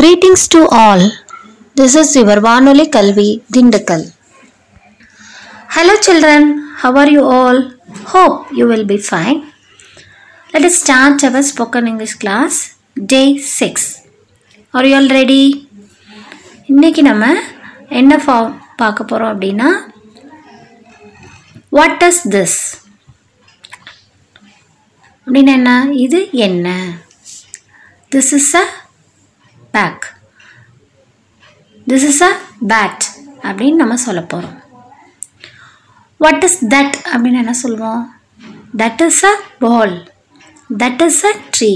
Greetings to all this is your வானொலி கல்வி Dindigul hello children how are you all hope you will be fine let us start our spoken English class day six are you all ready இன்றைக்கி நம்ம என்ன form பார்க்க போகிறோம் அப்படின்னா what is this அப்படின்னா என்ன இது என்ன this is a bag this is a bat அப்படின்னு நம்ம சொல்ல போகிறோம் வாட் இஸ் தட் அப்படின்னு என்ன சொல்லுவோம்? That is a ball that is a tree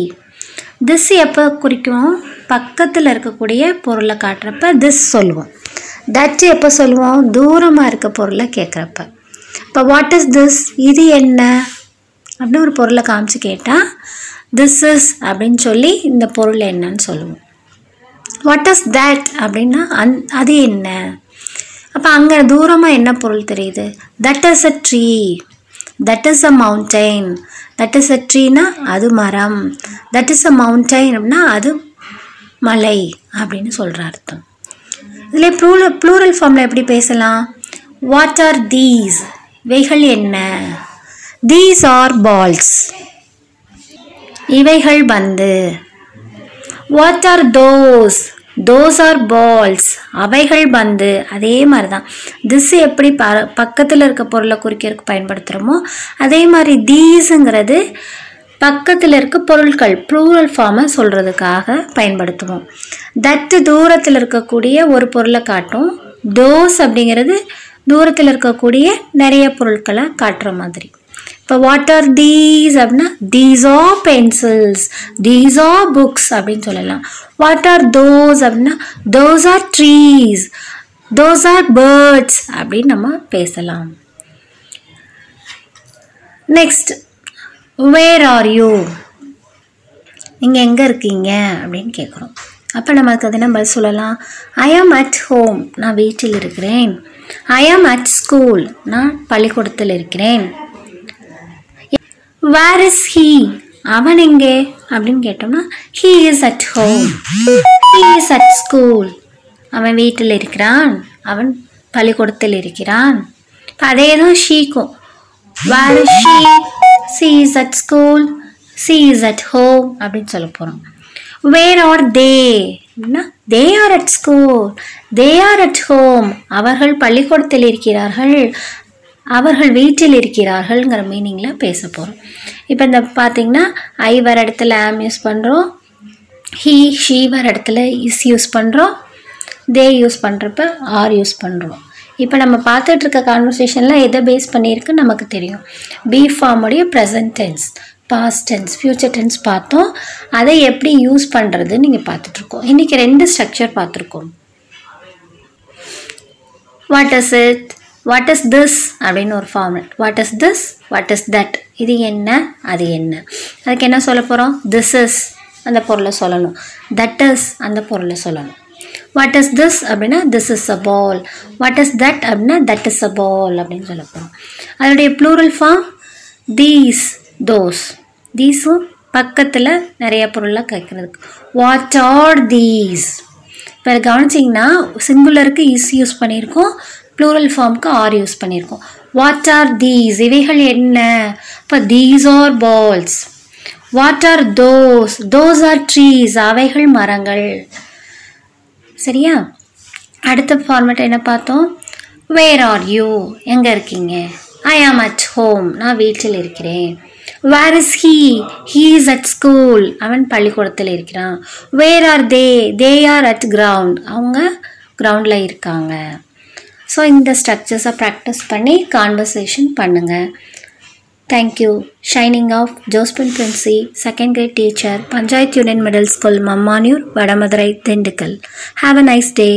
this எப்போ குறிக்கும்? பக்கத்தில் இருக்கக்கூடிய பொருளை காட்டுறப்ப திஸ் சொல்லுவோம். தட் எப்போ சொல்லுவோம்? தூரமாக இருக்க பொருளை கேட்குறப்ப இப்போ வாட் இஸ் திஸ் இது என்ன? அப்படின்னு ஒரு பொருளை காமிச்சு கேட்டால் திஸ் இஸ் அப்படின்னு சொல்லி இந்த பொருள் என்னன்னு சொல்லுவோம். வாட் இஸ் தட் அப்படின்னா அந் அது என்ன? அப்போ அங்கே தூரமாக என்ன பொருள் தெரியுது? That is a tree that is a mountain that is a ட்ரீனா அது மரம். தட் இஸ் அ மவுண்டைன் அப்படின்னா அது மலை அப்படின்னு சொல்கிற அர்த்தம். இதில் ப்ளூரல் ப்ளூரல் ஃபார்மில் எப்படி பேசலாம்? வாட் ஆர் தீஸ் இவைகள் என்ன? தீஸ் ஆர் பால்ஸ் இவைகள் பந்து what are those those are balls அவைகள் பந்து. அதே மாதிரி தான் திஸ் எப்படி ப பக்கத்தில் இருக்க பொருளை குறிக்கிறதுக்கு பயன்படுத்துகிறோமோ அதே மாதிரி தீஸுங்கிறது பக்கத்தில் இருக்க பொருட்கள் ப்ளூரல் ஃபார்மை சொல்கிறதுக்காக பயன்படுத்துவோம். தட்டு தூரத்தில் இருக்கக்கூடிய ஒரு பொருளை காட்டும். டோஸ் அப்படிங்கிறது தூரத்தில் இருக்கக்கூடிய நிறைய பொருட்களை காட்டுற மாதிரி. இப்போ வாட் ஆர் தீஸ் அப்படின்னா these are pencils these are books அப்படின்னு சொல்லலாம். வாட் ஆர் தோஸ் அப்படின்னா those are trees those are birds அப்படின்னு நம்ம பேசலாம். நெக்ஸ்ட் வேர் ஆர் யூ நீங்கள் எங்கே இருக்கீங்க? அப்படின்னு கேட்குறோம் அப்போ நமக்கு அது நம்ம சொல்லலாம்? ஐ ஆம் அட் ஹோம் நான் வீட்டில் இருக்கிறேன். ஐ ஆம் அட் ஸ்கூல் நான் பள்ளிக்கூடத்தில் இருக்கிறேன். வேர் இஸ் ஹீ அவன் எங்கே? அப்படின்னு கேட்டோம்னா he is at home he is at school அவன் வீட்டில் இருக்கிறான். அவன் பள்ளிக்கூடத்தில் இருக்கிறான். இப்போ அதே தான் ஷீக்கும். Where is she she is at school she is at home அப்படின்னு சொல்ல போகிறோம் வேர் ஆர் தே அப்படின்னா they are at school they are at home அவர்கள் பள்ளிக்கூடத்தில் இருக்கிறார்கள். அவர்கள் வீட்டில் இருக்கிறார்கள்ங்கிற மீனிங்கில் பேச போகிறோம் இப்போ இந்த பார்த்தீங்கன்னா ஐ வர இடத்துல ஆம் யூஸ் பண்ணுறோம் ஹீ ஷீ வர இடத்துல இஸ் யூஸ் பண்ணுறோம் தே யூஸ் பண்ணுறப்ப ஆர் யூஸ் பண்ணுறோம் இப்போ நம்ம பார்த்துட்டு இருக்க கான்வர்சேஷனில் எதை பேஸ் பண்ணியிருக்கு நமக்கு தெரியும். Be ஃபார்முடைய present tense past tense future tense பார்த்தோம். அதை எப்படி யூஸ் பண்ணுறதுன்னு நீங்கள் பார்த்துட்ருக்கோம் இன்றைக்கி ரெண்டு ஸ்ட்ரக்சர் பார்த்துருக்கோம் what is it what is this அப்படின்னு ஒரு format what is this what is that இது என்ன? அது என்ன? அதுக்கு என்ன சொல்ல போகிறோம் திஸ் இஸ் அந்த பொருளை சொல்லணும். தட் இஸ் அந்த பொருளை சொல்லணும். வாட் இஸ் திஸ் அப்படின்னா this is a ball what is that அப்படின்னா தட் இஸ் அ பால் அப்படின்னு சொல்ல போகிறோம் அதனுடைய ப்ளூரல் ஃபார்ம் தீஸ் தோஸ் தீஸும் பக்கத்தில் நிறைய பொருளாக கேட்குறதுக்கு வாட் ஆர் தீஸ் இப்போ கவனிச்சிங்கன்னா சிங்குலருக்கு இஸ் யூஸ் பண்ணியிருக்கோம். ப்ளூரல் ஃபார்முக்கு ஆர் யூஸ் பண்ணியிருக்கோம் வாட் ஆர் தீஸ் இவைகள் என்ன? இப்போ these are balls what are those those are trees அவைகள் மரங்கள். சரியா? அடுத்த ஃபார்மேட் என்ன பார்த்தோம்? வேர் ஆர் யூ எங்கே இருக்கீங்க? ஐ ஆம் அட் ஹோம் நான் வீட்டில் இருக்கிறேன். Where is he he is at school அவன் பள்ளிக்கூடத்தில் இருக்கிறான். Where are they they are at ground அவங்க கிரவுண்டில் இருக்காங்க. ஸோ இந்த ஸ்ட்ரக்சர்ஸை ப்ராக்டிஸ் பண்ணி கான்வர்சேஷன் பண்ணுங்கள் thank you signing off Josephine Princy second grade teacher panchayat union middle school Mammaniyur Vadamadurai Dindigul have a nice day